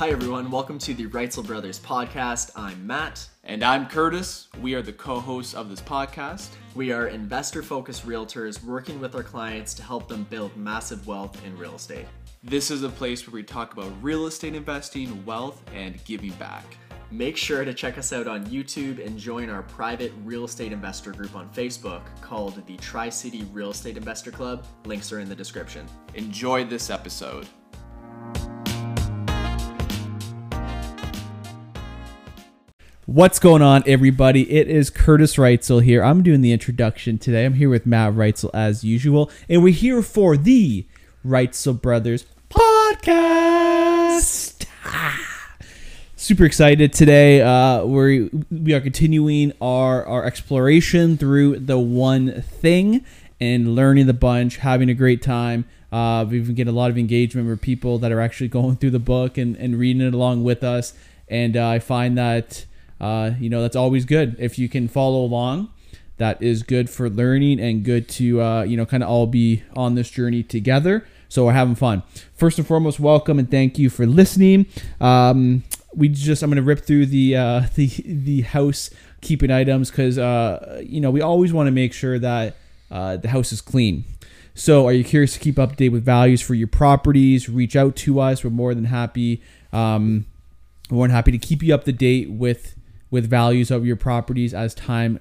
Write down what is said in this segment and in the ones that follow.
Hi, everyone. Welcome to the Reitzel Brothers podcast. I'm Matt. And I'm Kurtis. We are the co hosts of this podcast. We are investor focused realtors working with our clients to help them build massive wealth in real estate. This is a place where we talk about real estate investing, wealth, and giving back. Make sure to check us out on YouTube and join our private real estate investor group on Facebook called the Tri City Real Estate Investor Club. Links are in the description. Enjoy this episode. What's going on, everybody? It is Kurtis Reitzel here. I'm doing the introduction today. I'm here with Matt Reitzel as usual, and we're here for the Reitzel Brothers podcast. Super excited today. Uh, we we are continuing our our exploration through the one thing and learning the bunch, having a great time. Uh, we've been getting a lot of engagement with people that are actually going through the book and, and reading it along with us. And uh, I find that uh, you know that's always good. If you can follow along that is good for learning and good to uh, you know kind of all be on this journey together. So we're having fun. First and foremost welcome and thank you for listening. Um, we just i'm to rip through the uh, the the house keeping items because uh, you know we always want to make sure that uh, the house is clean. So are you curious to keep up to date with values for your properties? Reach out to us. We're more than happy um, we're more than happy to keep you up to date with with values of your properties as time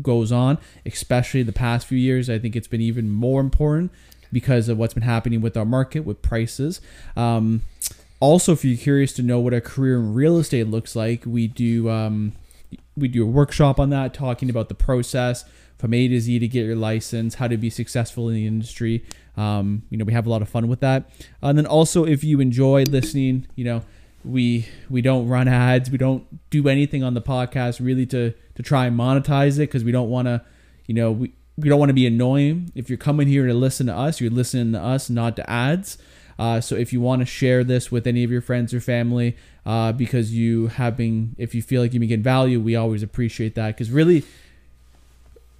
goes on, especially the past few years. I think it's been even more important because of what's been happening with our market, with prices. Um, also, if you're curious to know what a career in real estate looks like, we do um, we do a workshop on that, talking about the process from A to Z to get your license, how to be successful in the industry. Um, you know, we have a lot of fun with that. And then also, if you enjoy listening, you know we we don't run ads. We don't do anything on the podcast really to to try and monetize it because we don't want to you know we, we don't want to be annoying. If you're coming here to listen to us you're listening to us not to ads. Uh, so if you want to share this with any of your friends or family uh, because you have been if you feel like you can get value we always appreciate that. Because really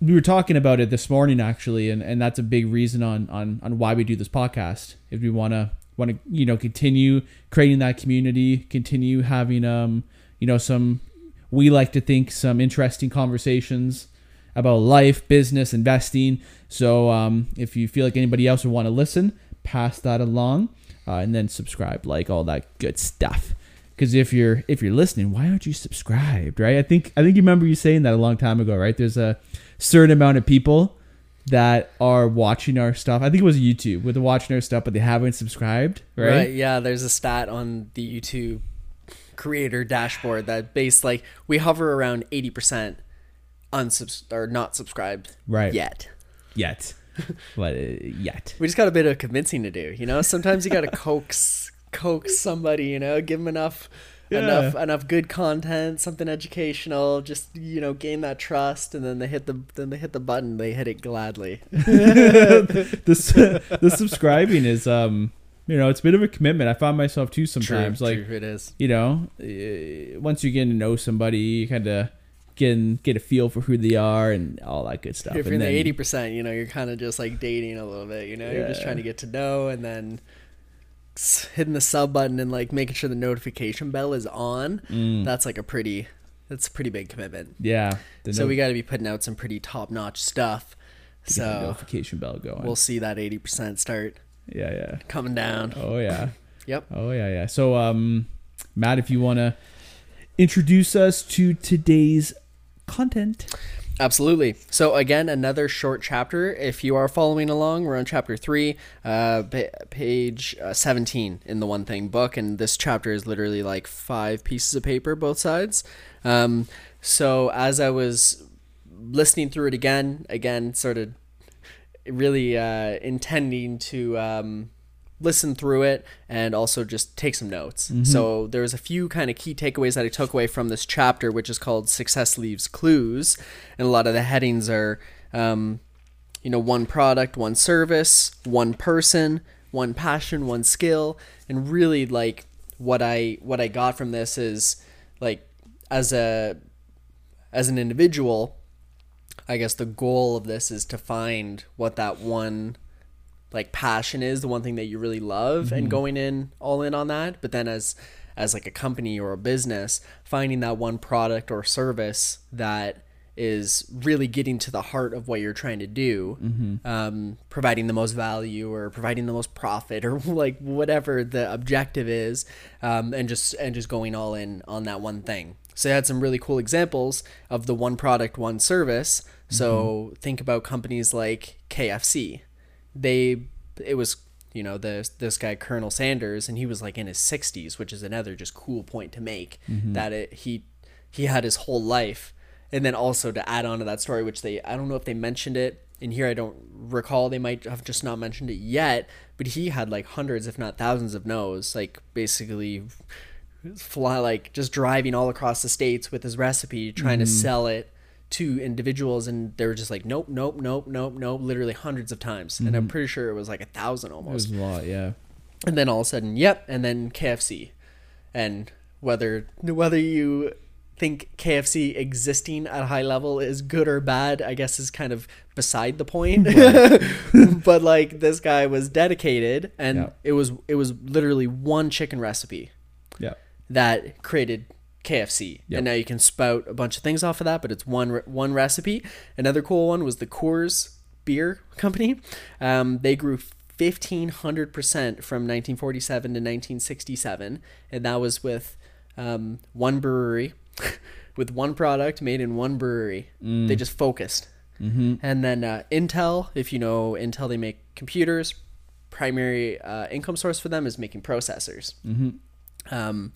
we were talking about it this morning actually and, and that's a big reason on, on on why we do this podcast if we want to want to you know continue creating that community continue having um you know some we like to think some interesting conversations about life business investing. So um, if you feel like anybody else would want to listen pass that along uh, and then subscribe like all that good stuff. Because if you're if you're listening why aren't you subscribed right? I think i think you remember you saying that a long time ago right? There's a certain amount of people that are watching our stuff. I think it was YouTube with the watching our stuff, but they haven't subscribed. Right? right. Yeah. There's a stat on the YouTube creator dashboard that based like we hover around eighty percent unsubs or not subscribed. Right. Yet. Yet. but uh, yet. We just got a bit of convincing to do. You know, sometimes you got to coax coax somebody. You know, give them enough yeah. enough enough good content, something educational, just you know, gain that trust, and then they hit the then they hit the button, they hit it gladly. the the subscribing is um you know it's a bit of a commitment. I find myself too sometimes true, like true, it is. You know, eh, once you get to know somebody, you kind of get get a feel for who they are and all that good stuff. If you're in the eighty percent, you know, you're kind of just like dating a little bit. You know, yeah. you're just trying to get to know, and then hitting the sub button and like making sure the notification bell is on, mm. that's like a pretty that's a pretty big commitment. Yeah. So no- we got to be putting out some pretty top notch stuff. So notification bell going. We'll see that eighty percent start. Yeah, yeah. Coming down. Oh yeah. yep. Oh yeah, yeah. So um, Matt, if you want to introduce us to today's content. Absolutely. So again, another short chapter. If you are following along, we're on chapter three, uh, page uh, seventeen in the One Thing book, and this chapter is literally like five pieces of paper, both sides. Um, so as I was listening through it again, again, sort of really uh, intending to um, listen through it and also just take some notes. Mm-hmm. So there's a few kind of key takeaways that I took away from this chapter, which is called "Success Leaves Clues," and a lot of the headings are, um, you know, one product, one service, one person, one passion, one skill, and really like what I what I got from this is like as a as an individual. I guess the goal of this is to find what that one like passion is the one thing that you really love mm-hmm. and going in all in on that. But then as as like a company or a business finding that one product or service that is really getting to the heart of what you're trying to do um, providing the most value or providing the most profit or like whatever the objective is um, and just and just going all in on that one thing. So I had some really cool examples of the one product one service. So think about companies like kfc they it was you know this this guy Colonel Sanders and he was like in his 60s which is another just cool point to make mm-hmm. that it he he had his whole life. And then also to add on to that story which they I don't know if they mentioned it in here I don't recall they might have just not mentioned it yet but he had like hundreds if not thousands of no's like basically fly like just driving all across the states with his recipe trying to mm-hmm. sell it to individuals and they were just like nope nope nope nope nope literally hundreds of times and i'm mm-hmm. pretty sure it was like a thousand It almost was a lot, yeah. and then all of a sudden yep and then kfc and whether whether you think kfc existing at a high level is good or bad i guess is kind of beside the point but like this guy was dedicated and Yeah. it was it was literally one chicken recipe Yeah. that created KFC. Yep. And now you can spout a bunch of things off of that, but it's one re- one recipe. Another cool one was the Coors Beer Company. Um, they grew 1500% from 1947 to 1967, and that was with um, one brewery with one product made in one brewery. They just focused. Mm-hmm. And then uh, Intel, if you know Intel, they make computers. Primary uh, income source for them is making processors. Um,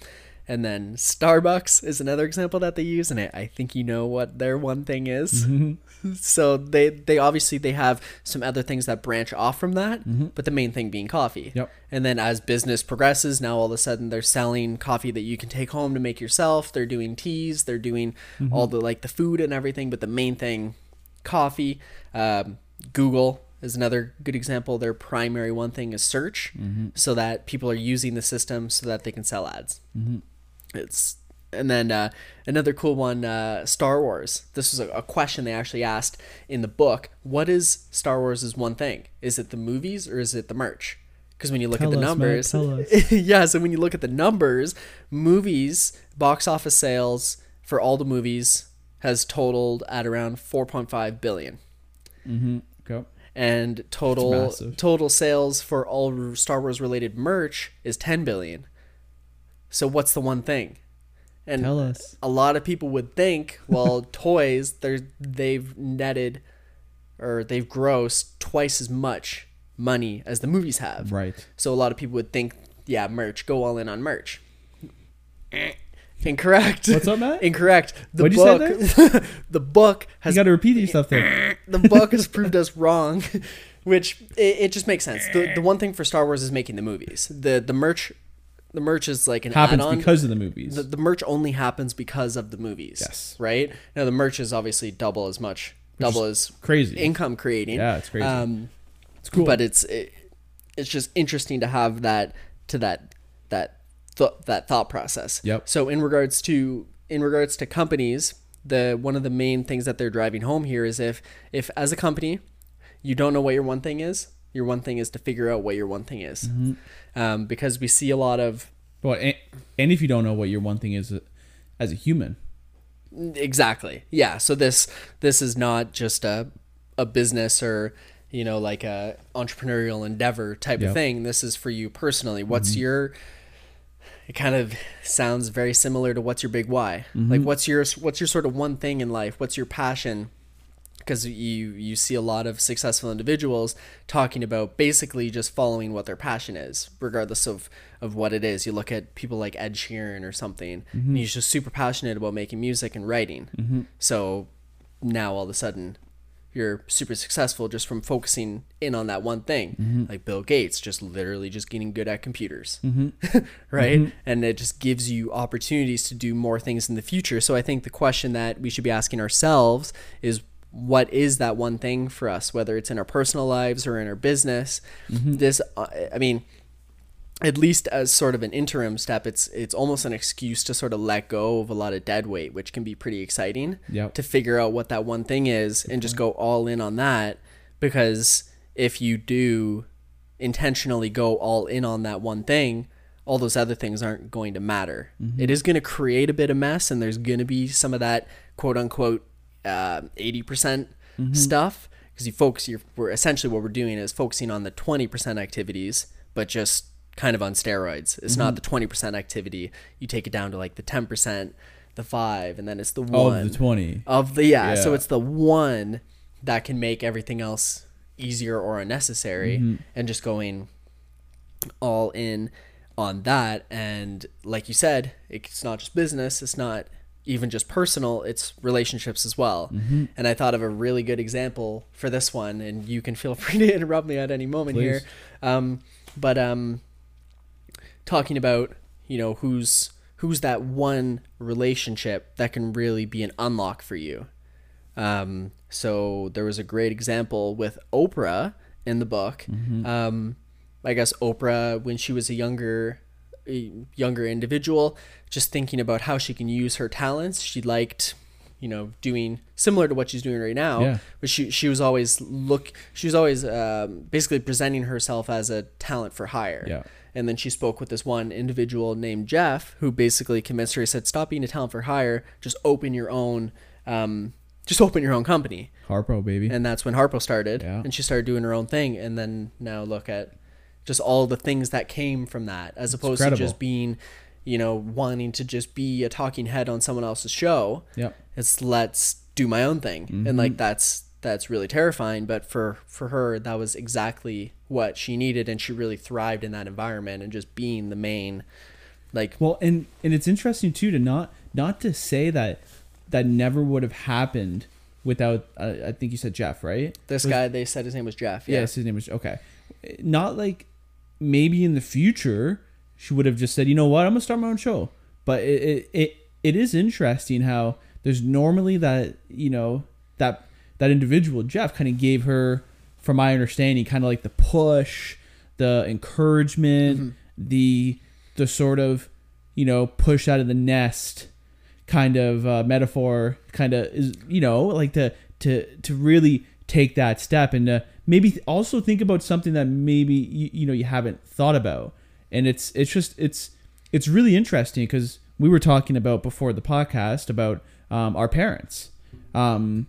and then Starbucks is another example that they use, and I, I think you know what their one thing is. Mm-hmm. so they they obviously they have some other things that branch off from that, mm-hmm. but the main thing being coffee. Yep. And then as business progresses, now all of a sudden they're selling coffee that you can take home to make yourself. They're doing teas. They're doing mm-hmm. all the like the food and everything, but the main thing, coffee. Um, Google is another good example. Their primary one thing is search, so that people are using the system so that they can sell ads. It's and then uh, another cool one, uh, Star Wars. This was a, a question they actually asked in the book. What is Star Wars' is one thing? Is it the movies or is it the merch? Because when you look Tell at the us, numbers, yeah. So when you look at the numbers, movies box office sales for all the movies has totaled at around 4.5 billion Mm-hmm. Go. and total total sales for all Star Wars related merch is 10 billion. So what's the one thing? And Tell us. a lot of people would think, well, toys they're they've netted or they've grossed twice as much money as the movies have. Right. So a lot of people would think, yeah, merch, go all in on merch. Incorrect. What's up, Matt? Incorrect. The What'd you say book the book You has got to repeat yourself there. the book has proved us wrong, which it, it just makes sense. The the one thing for Star Wars is making the movies. The the merch the merch is like an Happens add-on. because of the movies. the, the merch only happens because of the movies. Yes. Right? Now the merch is obviously double as much double as crazy. income creating. Yeah, it's crazy. Um it's cool. but it's it, it's just interesting to have that to that that th- that thought process. Yep. So in regards to in regards to companies, the one of the main things that they're driving home here is if if as a company you don't know what your one thing is, your one thing is to figure out what your one thing is, Mm-hmm. um, because we see a lot of Well, and, and if you don't know what your one thing is uh, as a human, Exactly. Yeah. So this this is not just a a business or you know like a entrepreneurial endeavor type Yep. of thing. This is for you personally. What's your it kind of sounds very similar to what's your big why? Like what's your what's your sort of one thing in life? What's your passion? Because you you see a lot of successful individuals talking about basically just following what their passion is, regardless of of what it is. You look at people like Ed Sheeran or something, and he's just super passionate about making music and writing. Mm-hmm. So now all of a sudden you're super successful just from focusing in on that one thing. Mm-hmm. Like Bill Gates, just literally just getting good at computers, right? And it just gives you opportunities to do more things in the future. So I think the question that we should be asking ourselves is what is that one thing for us, whether it's in our personal lives or in our business? This, uh, I mean, at least as sort of an interim step, it's it's almost an excuse to sort of let go of a lot of dead weight, which can be pretty exciting. Yep. To figure out what that one thing is and just go all in on that, because if you do intentionally go all in on that one thing, all those other things aren't going to matter. It is going to create a bit of mess, and there's going to be some of that quote unquote uh, 80% stuff because you focus. You're we're essentially what we're doing is focusing on the 20% activities, but just kind of on steroids. It's not the 20% activity. You take it down to like the 10%, the five, and then it's the one Of the 20. of the yeah, so it's the one that can make everything else easier or unnecessary Mm-hmm. and just going all in on that and like you said it's not just business it's not even just personal it's relationships as well. Mm-hmm. and i thought of a really good example for this one and you can feel free to interrupt me at any moment here. Um, but um, talking about you know who's who's that one relationship that can really be an unlock for you. Um, so there was a great example with Oprah in the book. Um, I guess Oprah, when she was a younger, a younger individual, just thinking about how she can use her talents. She liked, you know, doing similar to what she's doing right now. Yeah. But she she was always look. She was always um, basically presenting herself as a talent for hire. Yeah. And then she spoke with this one individual named Jeff, who basically convinced her. He said, "Stop being a talent for hire. Just open your own, um, just open your own company." Harpo, baby. And that's when Harpo started, Yeah. and she started doing her own thing. And then now look at just all the things that came from that, as opposed to just being, you know, wanting to just be a talking head on someone else's show. Yep. It's let's do my own thing, and Mm-hmm. like that's that's really terrifying. But for for her, that was exactly what she needed, and she really thrived in that environment and just being the main, like Well, and and it's interesting too to not not to say that that never would have happened without uh, I think you said Jeff, right? this Was- guy. They said his name was Jeff. Yeah. Yes, his name was okay. Not like maybe in the future she would have just said, you know what, I'm gonna start my own show. But it it it, it is interesting how there's normally that you know that that individual Jeff kind of gave her, from my understanding, kind of like the push, the encouragement, the the sort of you know push out of the nest kind of uh, metaphor kind of is you know like to to to really take that step and to maybe also think about something that maybe you, you know you haven't thought about and it's it's just it's it's really interesting because we were talking about before the podcast about um, our parents um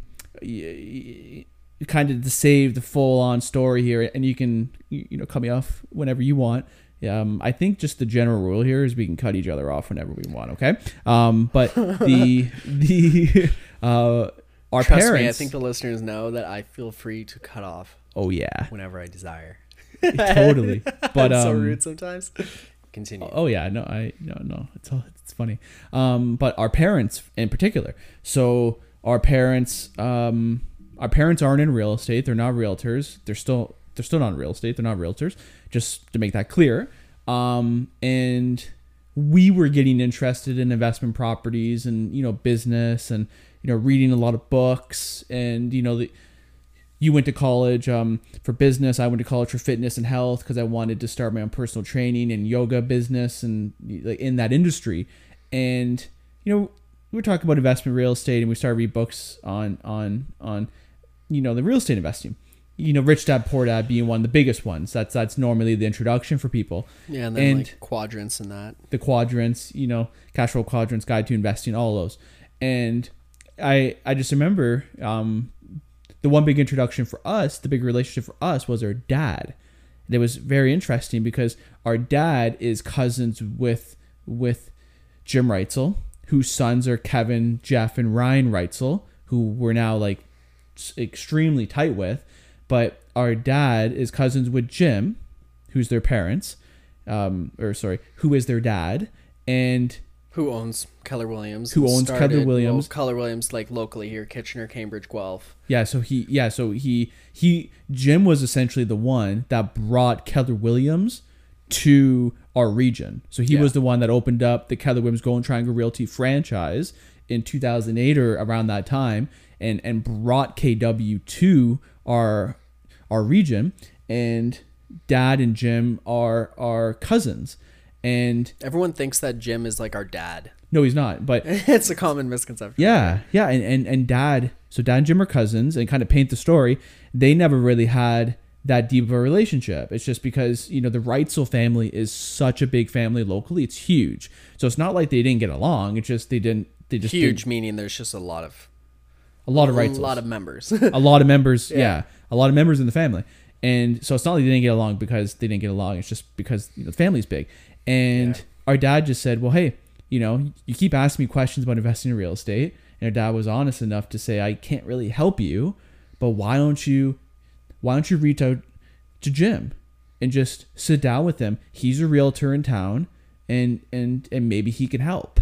kind of to save the full on story here and you can you you know cut me off whenever you want um, I think just the general rule here is we can cut each other off whenever we want. Okay, um, but the the uh, our Trust parents. me, I think the listeners know that I feel free to cut off oh yeah, whenever I desire. totally. But I'm so um, rude sometimes. Continue. Oh yeah, no, I no no, it's all, it's funny. Um, but our parents in particular. So our parents, um, our parents aren't in real estate. They're not realtors. They're still they're still not in real estate. They're not realtors. Just to make that clear. Um, and we were getting interested in investment properties and you know business and you know reading a lot of books and you know the you went to college um, for business. I went to college for fitness and health because I wanted to start my own personal training and yoga business and like in that industry. And you know, we were talking about investment real estate, and we started read books on on on you know the real estate investing. You know, Rich Dad Poor Dad being one of the biggest ones. That's that's normally the introduction for people. yeah, and then and- like quadrants and that. the quadrants, you know, cash flow quadrants, guide to investing, all those. And I I just remember um, the one big introduction for us, the big relationship for us was our dad. And it was very interesting because our dad is cousins with with Jim Reitzel, whose sons are Kevin, Jeff, and Ryan Reitzel, who we're now like extremely tight with. But our dad is cousins with Jim, who's their parents, um, or sorry, who is their dad, and Who owns Keller Williams? Who owns Keller Williams. well, Keller Williams, like locally here, Kitchener, Cambridge, Guelph. yeah, so he, yeah, so he, he, Jim was essentially the one that brought Keller Williams to our region. So he Yeah. was the one that opened up the Keller Williams Golden Triangle Realty franchise in 2008 or around that time, and and brought KW to our our region. And Dad and Jim are are cousins, and Everyone thinks that Jim is like our dad. no, he's not, but it's a common misconception. Yeah, yeah, and, and and dad. So dad and Jim are cousins, and kind of paint the story. They never really had that deep of a relationship. It's just because you know the Reitzel family is such a big family locally. It's huge, so it's not like they didn't get along. It's just they didn't. They just Huge, didn't- meaning there's just a lot of a lot of a lot of members. a lot of members. Yeah. Yeah. a lot of members in the family, and so it's not like they didn't get along because they didn't get along. It's just because you know, the family's big. And Yeah. our dad just said, "Well, hey, you know, you keep asking me questions about investing in real estate." And our dad was honest enough to say, "I can't really help you, but why don't you, why don't you reach out to Jim and just sit down with him? He's a realtor in town, and and and maybe he can help."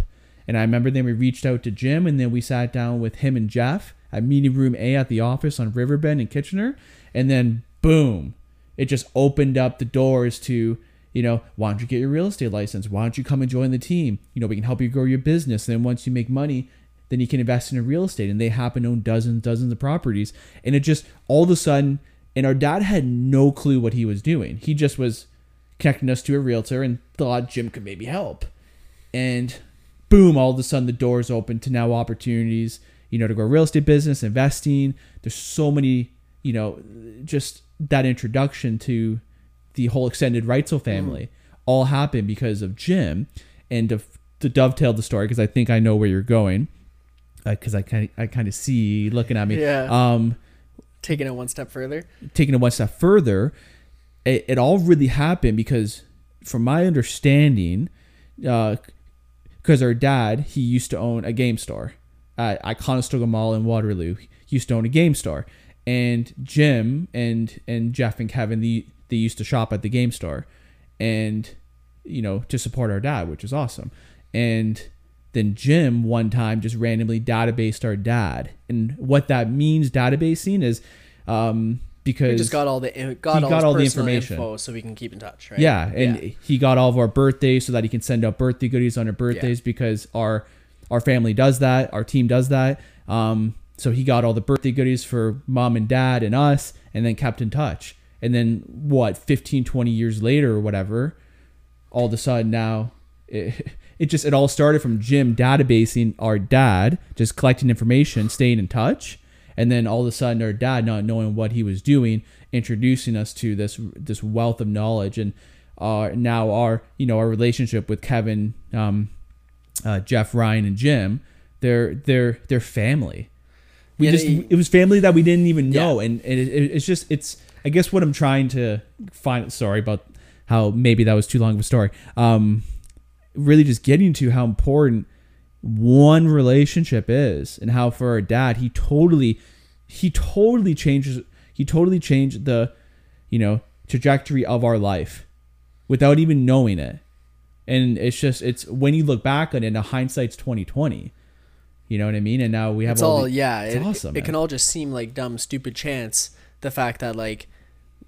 And I remember then we reached out to Jim, and then we sat down with him and Jeff at meeting room A at the office on Riverbend in Kitchener, and then boom, it just opened up the doors to you know why don't you get your real estate license? Why don't you come and join the team? You know we can help you grow your business. And then once you make money, then you can invest in real estate. And they happen to own dozens, dozens of properties. And it just all of a sudden, and our dad had no clue what he was doing. He just was connecting us to a realtor and thought Jim could maybe help. And boom, all of a sudden the doors open to now opportunities, you know, to grow real estate business, investing. There's so many, you know, just that introduction to the whole extended Reitzel mm-hmm. family all happened because of Jim. And to, to dovetail the story, because I think I know where you're going, uh, because I kind I kind of see looking at me. Yeah. Um, Taking it one step further. taking it one step further, it, it all really happened because, from my understanding, uh, because our dad he used to own a game store at, at Mall in Waterloo. He used to own a game store, and Jim and and Jeff and Kevin they they used to shop at the game store, and you know to support our dad, which is awesome, and. Then Jim one time just randomly databased our dad, and what that means databasing is um, because We just got all the got all, got all the information. info so we can keep in touch, right? Yeah, and he got all of our birthdays so that he can send out birthday goodies on our birthdays because our our family does that, our team does that. Um, so he got all the birthday goodies for mom and dad and us, and then kept in touch. And then what, 15, 20 years later or whatever, all of a sudden now it, it just it all started from Jim databasing our dad, just collecting information, staying in touch, and then all of a sudden our dad not knowing what he was doing, introducing us to this this wealth of knowledge, and uh, now our you know our relationship with Kevin, um, uh, Jeff, Ryan, and Jim, they're they're they're family. We Yeah, just they- it was family that we didn't even Yeah. know, and it, it, it's just it's I guess what I'm trying to find. Sorry about how maybe that was too long of a story. Um, really just getting to how important one relationship is and how for our dad he totally he totally changes he totally changed the you know trajectory of our life without even knowing it and it's just it's when you look back on it now hindsight's 2020 you know what i mean and now we have It's all, all the- yeah. it's it, awesome It man. can all just seem like dumb, stupid chance. The fact that like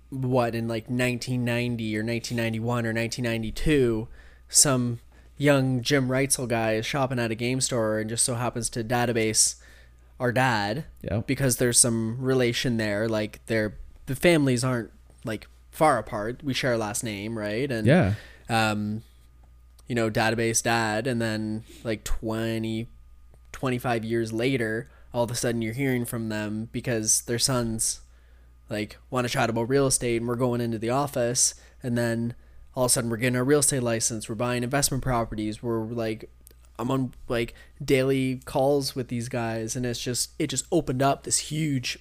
what in like 1990 or 1991 or 1992, some young Jim Reitzel guy is shopping at a game store and just so happens to database our dad Yeah. because there's some relation there. Like they're the families aren't like far apart. We share a last name, right? And yeah um, you know, database dad, and then like 20, 25 years later, all of a sudden you're hearing from them because their sons like want to chat about real estate and we're going into the office and then all of a sudden we're getting a real estate license we're buying investment properties we're like i'm on like daily calls with these guys and it's just it just opened up this huge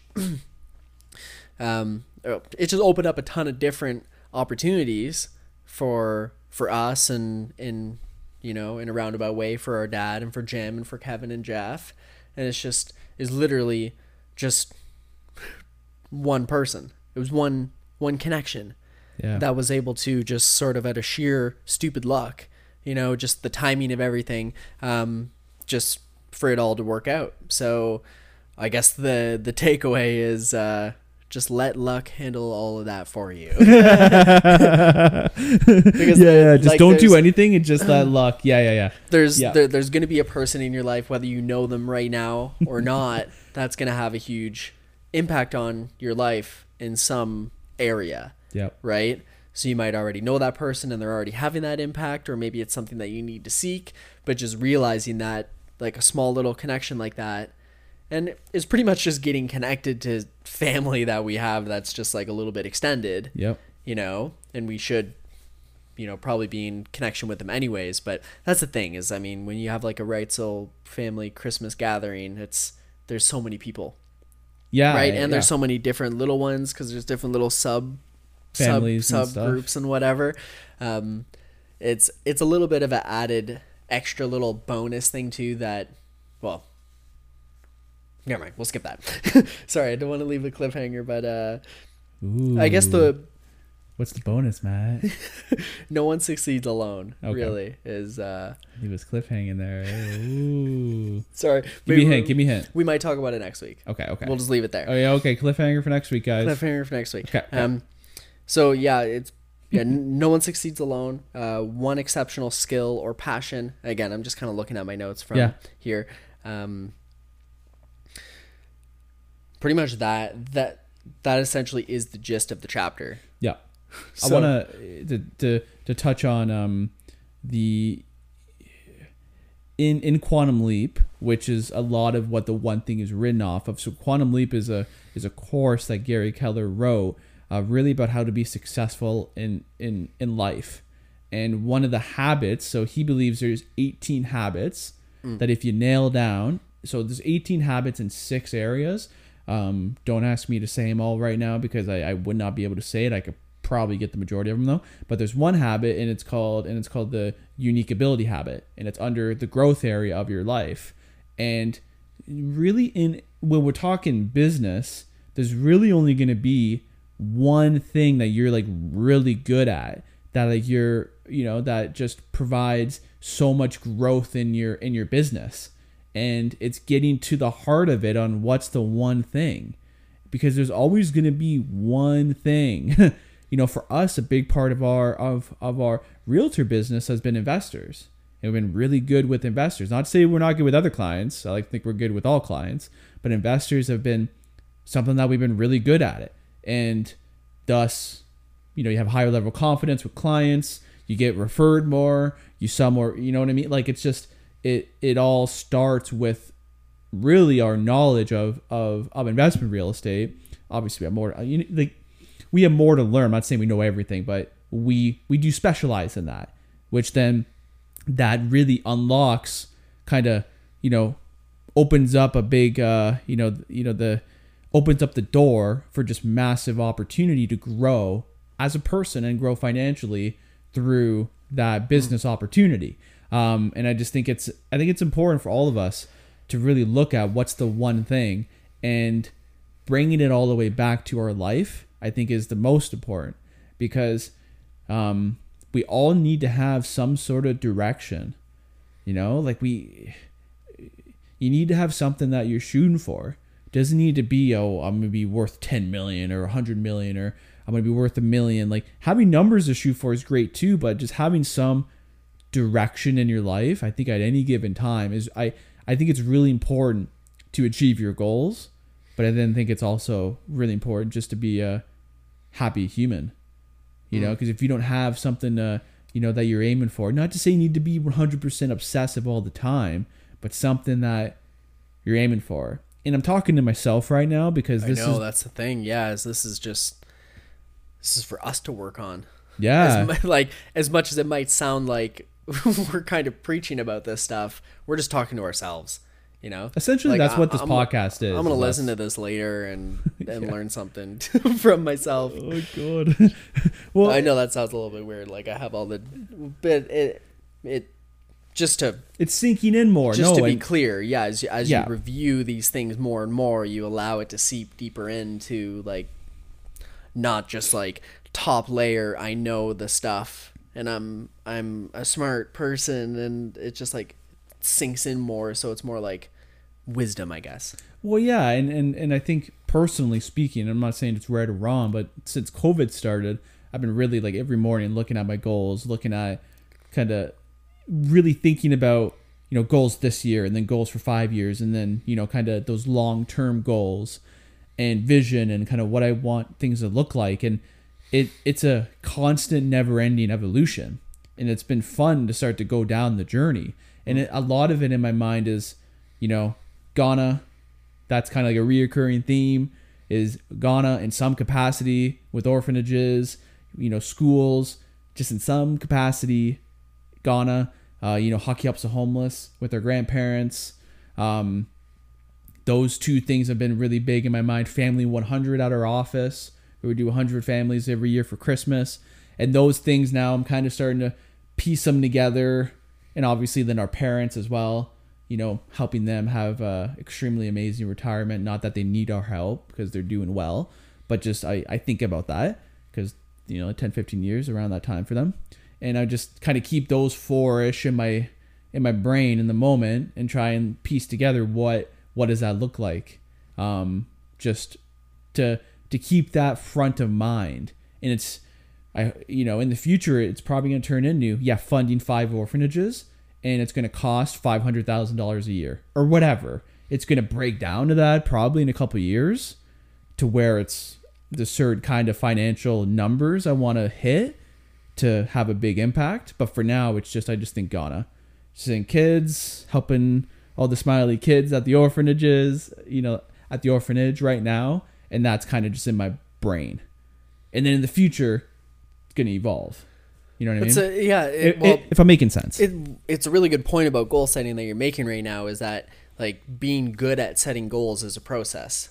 um it just opened up a ton of different opportunities for for us and in you know in a roundabout way for our dad and for Jim and for Kevin and Jeff. And it's just is literally just one person. It was one one connection yeah. that was able to just sort of at a sheer stupid luck you know just the timing of everything um just for it all to work out. So i guess the the takeaway is uh just let luck handle all of that for you. Yeah, yeah just like, don't do anything and just let luck. Yeah yeah yeah. There's Yeah. there, there's going to be a person in your life whether you know them right now or not that's going to have a huge impact on your life in some area yep. right? So you might already know that person and they're already having that impact or maybe it's something that you need to seek but just realizing that like a small little connection like that and it's pretty much just getting connected to family that we have that's just like a little bit extended Yep. you know? And we should you know probably be in connection with them anyways but that's the thing is i mean when you have like a Reitzel family christmas gathering it's there's so many people Yeah. right yeah. and there's so many different little ones because there's different little sub Families sub and stuff. and whatever um it's it's a little bit of an added extra little bonus thing too that well never mind we'll skip that sorry i don't want to leave a cliffhanger but uh i guess the What's the bonus, Matt? no one succeeds alone Okay. really is uh he was cliffhanging there. Ooh. sorry Give me a hint. Give me a hint. we might talk about it next week Okay. Okay. we'll just leave it there oh yeah. Okay. Cliffhanger for next week, guys. cliffhanger for next week Okay, um so yeah it's yeah n- no one succeeds alone uh one exceptional skill or passion again i'm just kind of looking at my notes from Yeah. here um pretty much that that that essentially is the gist of the chapter Yeah. I want to to to to touch on um the in in Quantum Leap, which is a lot of what the one thing is written off of. So Quantum Leap is a is a course that Gary Keller wrote, uh, really about how to be successful in in in life. And one of the habits, so he believes there's 18 habits that if you nail down, so there's 18 habits in six areas. Um, don't ask me to say them all right now because I, I would not be able to say it. I could probably get the majority of them though. But there's one habit and it's called and it's called the unique ability habit, and it's under the growth area of your life. And really, in when we're talking business, there's really only going to be one thing that you're like really good at that like you're you know that just provides so much growth in your in your business and it's getting to the heart of it on what's the one thing because there's always going to be one thing you know for us a big part of our of of our realtor business has been investors. And we've been really good with investors. Not to say we're not good with other clients. I like think we're good with all clients. But investors have been something that we've been really good at it. And thus you know you have higher level confidence with clients. You get referred more. You sell more. You know what i mean? Like it's just it it all starts with really our knowledge of of, of investment real estate. Obviously we have more you know, like we have more to learn. I'm not saying we know everything but we we do specialize in that which then that really unlocks kind of you know opens up a big uh you know you know the opens up the door for just massive opportunity to grow as a person and grow financially through that business opportunity. Um and i just think it's i think it's important for all of us to really look at what's the one thing and bringing it all the way back to our life i think is the most important because um we all need to have some sort of direction you know? Like we you need to have something that you're shooting for. It doesn't need to be oh i'm gonna be worth 10 million or 100 million or i'm gonna be worth a million. Like having numbers to shoot for is great too but just having some direction in your life i think at any given time is i i think it's really important to achieve your goals but i then think it's also really important just to be a happy human you know because if you don't have something uh, you know that you're aiming for not to say you need to be 100% obsessive all the time but something that you're aiming for and i'm talking to myself right now because I know is that's the thing. Yeah, is this is just this is for us to work on. yeah As, like as much as it might sound like we're kind of preaching about this stuff, we're just talking to ourselves. You know, essentially Like, that's I- what this I'm- podcast is I'm gonna is listen to this later and and learn something from myself. oh god well I know that sounds a little bit weird. Like I have all the, but it it just to it's sinking in more just no to be and- clear, yeah, as, as Yeah. you review these things more and more, you allow it to seep deeper into like not just like top layer. I know the stuff, and I'm I'm a smart person, and it just like sinks in more. So it's more like wisdom, I guess. Well, yeah, and, and and I think personally speaking, I'm not saying it's right or wrong, but since COVID started, I've been really like every morning looking at my goals, looking at kind of really thinking about you know goals this year and then goals for five years, and then you know kind of those long term goals and vision and kind of what I want things to look like, and it it's a constant, never ending evolution, and it's been fun to start to go down the journey, and mm-hmm. it, a lot of it in my mind is, you know, Ghana that's kind of like a reoccurring theme is Ghana in some capacity with orphanages, you know, schools, just in some capacity, Ghana, uh, you know, hockey helps the homeless with their grandparents. Um, those two things have been really big in my mind. Family 100 at our office. We would do 100 families every year for Christmas. And those things now I'm kind of starting to piece them together. And obviously, then our parents as well, you know, helping them have a extremely amazing retirement. Not that they need our help because they're doing well, but just I, I think about that because, you know, 10, 15 years around that time for them. And I just kind of keep those four ish in my in my brain in the moment and try and piece together what what does that look like um, just to to keep that front of mind and it's i you know in the future it's probably going to turn into yeah funding five orphanages and it's going to cost $500000 a year or whatever it's going to break down to that probably in a couple years to where it's the certain kind of financial numbers i want to hit to have a big impact but for now it's just i just think ghana Just seeing kids, helping all the smiley kids at the orphanages, you know, at the orphanage right now, and that's kind of just in my brain. And then in the future, it's gonna evolve. You know what I mean? It's a, yeah. It, It- well, it- if I'm making sense. it, it's a really good point about goal setting that you're making right now is that like being good at setting goals is a process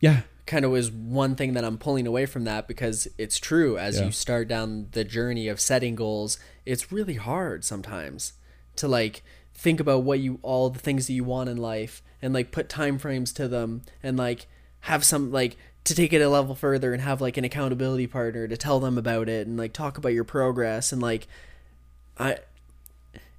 yeah, kind of is one thing that I'm pulling away from that because it's true as Yeah. you start down the journey of setting goals it's really hard sometimes to like think about what you all the things that you want in life and like put time frames to them and like have some like to take it a level further and have like an accountability partner to tell them about it and like talk about your progress and like I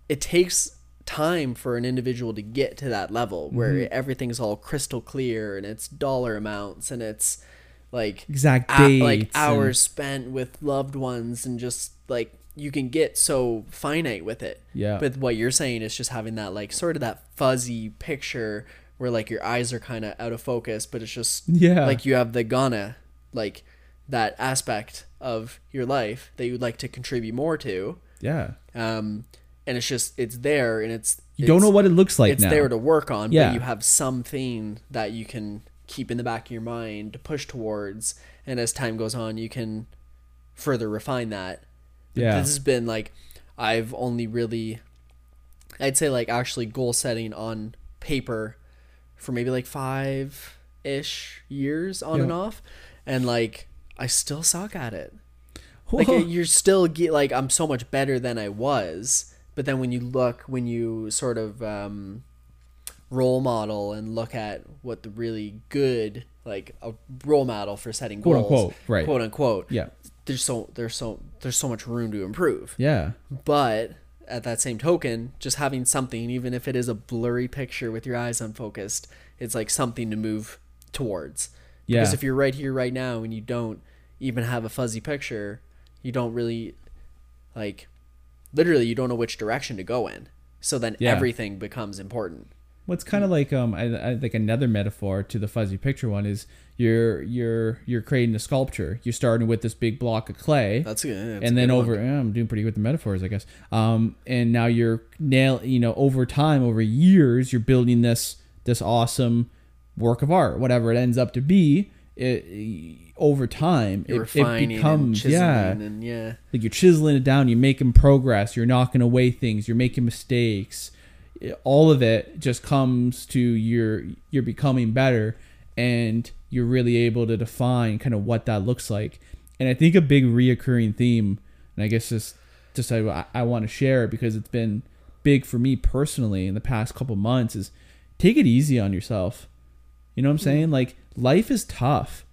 it takes time for an individual to get to that level where Mm-hmm. everything's all crystal clear and it's dollar amounts and it's like Exact a- like dates and- hours spent with loved ones and just like you can get so finite with it. Yeah. But what you're saying is just having that like sort of that fuzzy picture where like your eyes are kind of out of focus, but it's just Yeah. like you have the Ghana like that aspect of your life that you'd like to contribute more to yeah. um, and it's just it's there and it's You don't know what it looks like it's now. there to work on Yeah. but you have something that you can keep in the back of your mind to push towards and as time goes on you can further refine that Yeah. this has been like i've only really i'd say like actually goal setting on paper for maybe like five ish years on Yeah. and off and like i still suck at it like you're still ge- like I'm so much better than I was. But then when you look, when you sort of um, role model and look at what the really good, like a role model for setting Quote, goals, unquote, right. quote unquote, yeah. there's so there's so there's so much room to improve. Yeah. But at that same token, just having something, even if it is a blurry picture with your eyes unfocused, it's like something to move towards. Yeah. Because if you're right here, right now, and you don't even have a fuzzy picture, you don't really, like, literally, you don't know which direction to go in. So then Yeah. everything becomes important. What's kind of like um, I, I think another metaphor to the fuzzy picture one is you're you're you're creating a sculpture. You're starting with this big block of clay. That's good. That's a and then good over yeah, i'm doing pretty good with the metaphors i guess um and now you're nail you know over time over years you're building this this awesome work of art whatever it ends up to be it, over time it, it becomes yeah and yeah. like you're chiseling it down you're making progress you're knocking away things you're making mistakes all of it just comes to your you're becoming better and you're really able to define kind of what that looks like. And i think a big reoccurring theme and i guess just just i, I want to share because it's been big for me personally in the past couple months is take it easy on yourself. You know what i'm mm-hmm. saying? Like life is tough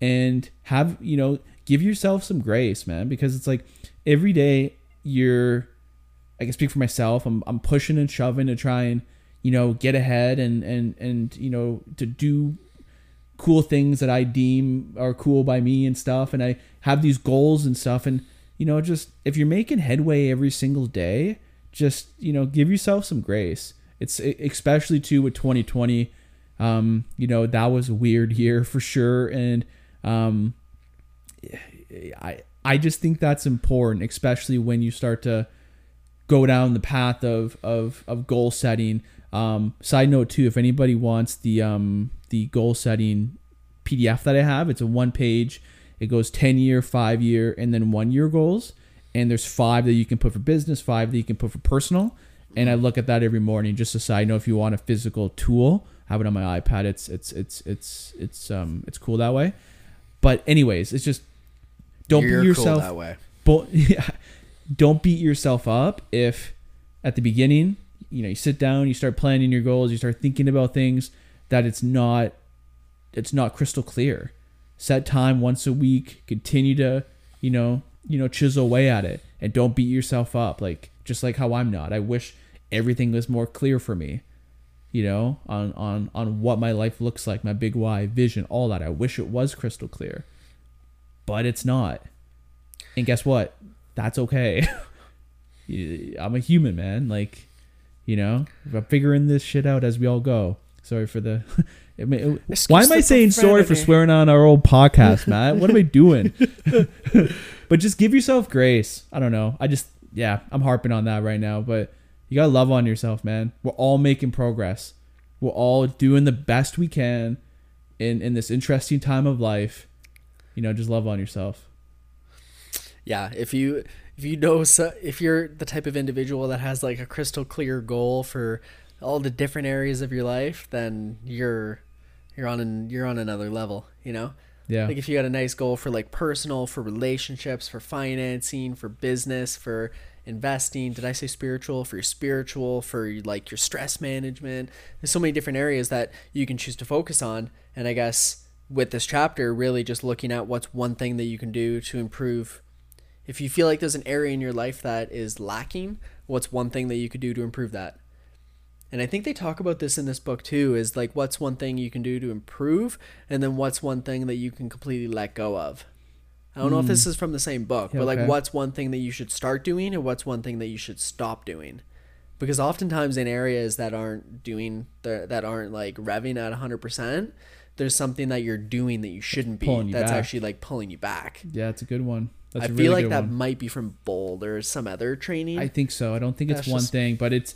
and have you know give yourself some grace man because it's like every day you're i can speak for myself. I'm, I'm pushing and shoving to try and you know get ahead and and and you know to do cool things that i deem are cool by me and stuff. And i have these goals and stuff. And you know just if you're making headway every single day just you know give yourself some grace. It's especially too with 2020 um you know that was a weird year for sure. And um I I just think that's important, especially when you start to go down the path of of, of goal setting, Um, side note too, if anybody wants the um, the goal setting PDF that I have, it's a one page. It goes ten year, five year, and then one year goals. And there's five that you can put for business, five that you can put for personal. And I look at that every morning just to side note if you want a physical tool, have it on my iPad. It's it's it's it's it's um it's cool that way. But anyways, it's just don't You're beat cool yourself that way. but yeah, don't beat yourself up if at the beginning you know you sit down you start planning your goals you start thinking about things that it's not it's not crystal clear. Set time once a week continue to you know you know chisel away at it and don't beat yourself up. Like just like how i'm not. I wish everything was more clear for me you know on on on what my life looks like my big why vision all that. I wish it was crystal clear but it's not. And guess what? That's okay. I'm a human, man. Like, you know, I'm figuring this shit out as we all go. Sorry for the. I mean, why am I saying sorry for swearing on our old podcast, Matt? What am I doing? but just give yourself grace. I don't know. I just, yeah, I'm harping on that right now. But you gotta love on yourself, man. We're all making progress. We're all doing the best we can in in this interesting time of life. You know, just love on yourself. Yeah, if you if you know so, if you're the type of individual that has like a crystal clear goal for all the different areas of your life, then you're you're on an, you're on another level, you know? Yeah. Like if you got a nice goal for like personal, for relationships, for financing, for business, for investing, did I say spiritual? For your spiritual, for like your stress management. There's so many different areas that you can choose to focus on. And I guess with this chapter, really just looking at what's one thing that you can do to improve. If you feel like there's an area in your life that is lacking, what's one thing that you could do to improve that? And I think they talk about this in this book too is like what's one thing you can do to improve and then what's one thing that you can completely let go of. I don't know if this mm. is from the same book, Yeah, but like okay. what's one thing that you should start doing and what's one thing that you should stop doing. Because oftentimes in areas that aren't doing that aren't like revving at 100%, there's something that you're doing that you shouldn't be that's back. actually like pulling you back. Yeah, it's a good one. That's I a feel like that one. might be from Bold or some other training. I think so. I don't think it's That's one just- thing, but it's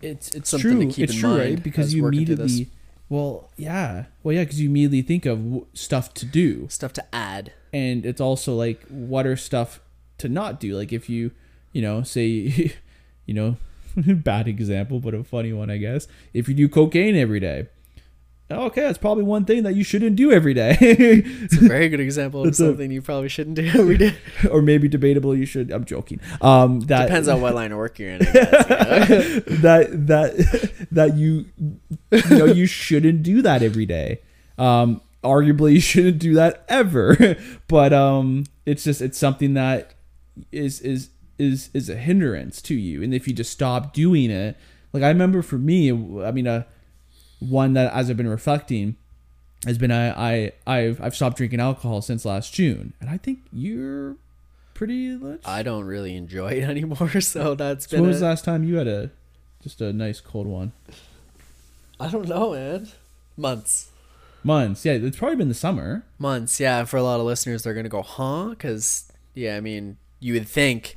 it's it's Something to true. keep it's in true, mind right? Because you working through this. immediately, well, yeah, well, yeah, because you immediately think of w- stuff to do, Stuff to add. and it's also like what are stuff to not do. Like if you, you know, say, you know, bad example, but a funny one, I guess. If you do cocaine every day, okay, that's probably one thing that you shouldn't do every day. It's a very good example of something you probably shouldn't do every day. or maybe debatable. You should. I'm joking. Um, that Depends on what line of work you're in. Guess, you know? that that that you you know you shouldn't do that every day. Um, arguably, you shouldn't do that ever. but um, it's just it's something that is is is is a hindrance to you, and if you just stop doing it, like I remember for me, I mean, uh, one that as I've been reflecting has been I I I've I've stopped drinking alcohol since last June, and I think you're pretty much. I don't really enjoy it anymore, so that's so been. when was the last time you had a just a nice cold one? I don't know, man. Months. Months. Yeah, it's probably been the summer. Months. Yeah, for a lot of listeners, they're gonna go, huh? Because yeah, I mean, you would think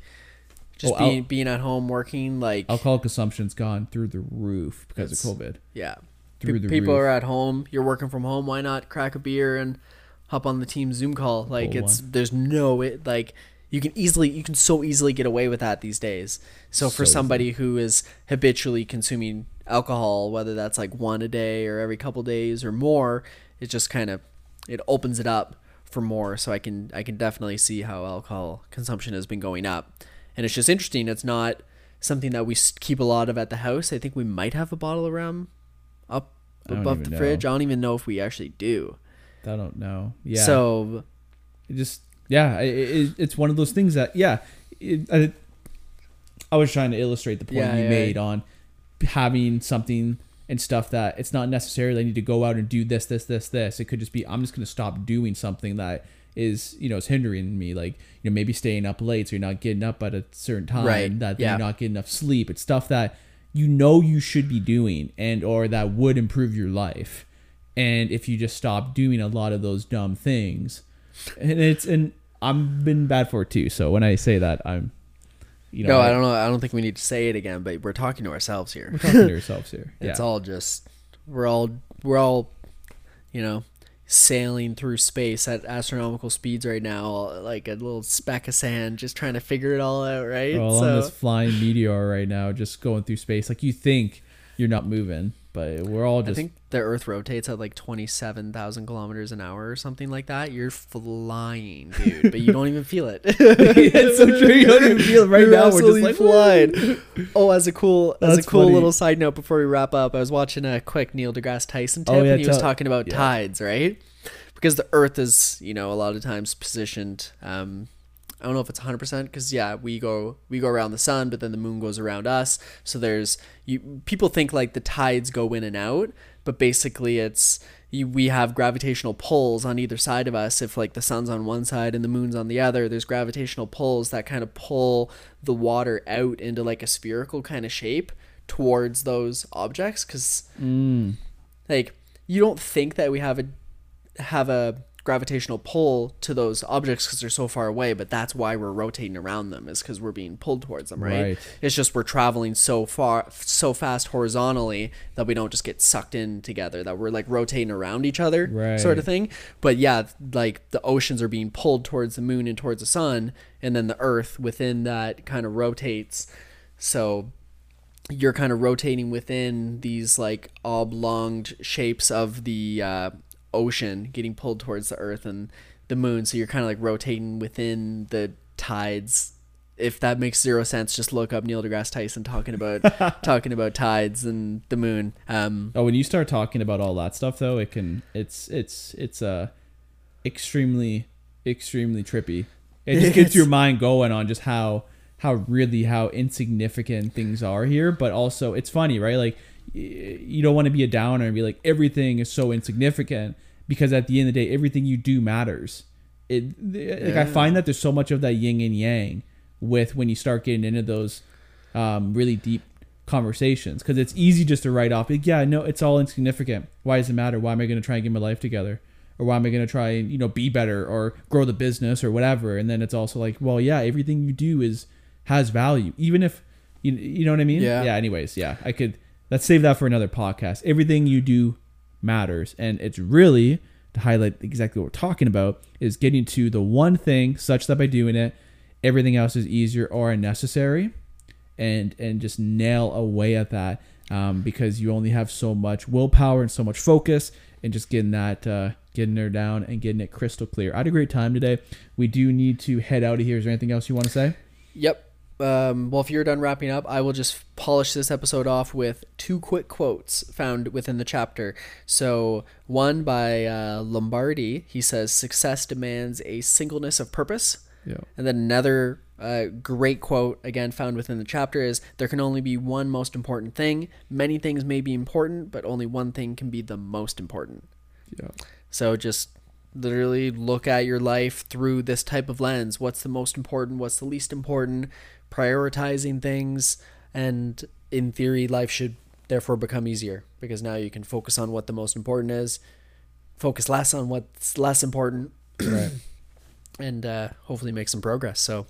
just Oh, al- being being at home working like Alcohol consumption's gone through the roof because of COVID. yeah. Through Pe- the people roof. are at home. You're working from home. Why not crack a beer and hop on the team Zoom call? Like it's there's no it like you can easily you can so easily get away with that these days. So for So somebody who is habitually consuming alcohol, whether that's like one a day or every couple days or more, it just kind of it opens it up for more. So I can I can definitely see how alcohol consumption has been going up, and it's just interesting. It's not something that we s- keep a lot of at the house. I think we might have a bottle of rum up I don't above the know. fridge. I don't even know if we actually do. I don't know. Yeah. So it just yeah, it, it, it's one of those things that yeah, it, I, I was trying to illustrate the point Yeah, you yeah. made on having something and stuff that it's not necessarily I need to go out and do this, this, this, this. It could just be I'm just gonna stop doing something that is you know is hindering me like you know maybe staying up late so you're not getting up at a certain time Right, that yeah. you're not getting enough sleep it's stuff that you know you should be doing and or that would improve your life and if you just stop doing a lot of those dumb things and it's and i'm been bad for it too so when i say that i'm you know, No, I don't know. I don't think we need to say it again, but we're talking to ourselves here. We're talking to ourselves here. It's all just we're all we're all you know sailing through space at astronomical speeds right now, like a little speck of sand, just trying to figure it all out. Right? So on this flying meteor right now, just going through space. Like you think you're not moving, but we're all I just think the Earth rotates at like twenty seven thousand kilometers an hour or something like that. You're flying, dude, but you don't even feel it. it's so true. You don't even feel it right You're now. We're just like flying. oh, as a cool as That's a cool funny. little side note before we wrap up, I was watching a quick Neil deGrasse Tyson tip, Oh, yeah, and he was talking about yeah. tides, right? Because the Earth is, you know, a lot of times positioned. Um, I don't know if it's 100% because yeah, we go we go around the sun, but then the moon goes around us. So there's you people think like the tides go in and out, but basically it's you, we have gravitational pulls on either side of us. If like the sun's on one side and the moon's on the other, there's gravitational pulls that kind of pull the water out into like a spherical kind of shape towards those objects because mm. like you don't think that we have a have a gravitational pull to those objects because they're so far away but that's why we're rotating around them is because we're being pulled towards them right? Right. it's just we're traveling so far so fast horizontally that we don't just get sucked in together that we're like rotating around each other sort of thing but yeah like the oceans are being pulled towards the moon and towards the sun and then the earth within that kind of rotates so you're kind of rotating within these like oblonged shapes of the uh, ocean getting pulled towards the earth and the moon so you're kind of like rotating within the tides if that makes zero sense just look up neil degrasse tyson talking about talking about tides and the moon um Oh, when you start talking about all that stuff, though, it can it's it's it's uh extremely extremely trippy. It just gets your mind going on just how how really how insignificant things are here, but also it's funny, right? Like y- you don't want to be a downer and be like everything is so insignificant because at the end of the day, everything you do matters. It like I find that there's so much of that yin and yang with when you start getting into those um, really deep conversations because it's easy just to write off like, yeah no it's all insignificant. Why does it matter? Why am i going to try and get my life together? Or why am i going to try and you know be better or grow the business or whatever? And then it's also like well yeah everything you do is has value even if you, you know what i mean? Yeah. yeah anyways yeah i could let's save that for another podcast everything you do matters and it's really to highlight exactly what we're talking about is getting to the one thing such that by doing it everything else is easier or unnecessary and and just nail away at that um, because you only have so much willpower and so much focus and just getting that uh, getting there down and getting it crystal clear. I had a great time today. We do need to head out of here. Is there anything else you want to say? Yep. Um, well, if you're done wrapping up, I will just polish this episode off with two quick quotes found within the chapter. So, one by uh, Lombardi, he says, Success demands a singleness of purpose. Yeah. And then another uh, great quote, again found within the chapter, is There can only be one most important thing. Many things may be important, but only one thing can be the most important. Yeah. So just literally look at your life through this type of lens. What's the most important? What's the least important? Prioritizing things. And in theory, life should therefore become easier because now you can focus on what the most important is, focus less on what's less important, Right. and uh, hopefully make some progress. So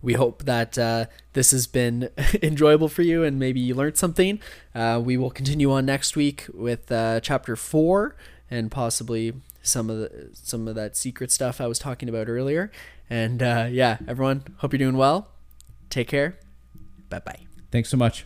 we hope that uh, this has been enjoyable for you and maybe you learned something. Uh, we will continue on next week with uh, chapter four and possibly some of the some of that secret stuff I was talking about earlier. And uh, yeah, everyone, hope you're doing well. Take care. Bye bye. Thanks so much.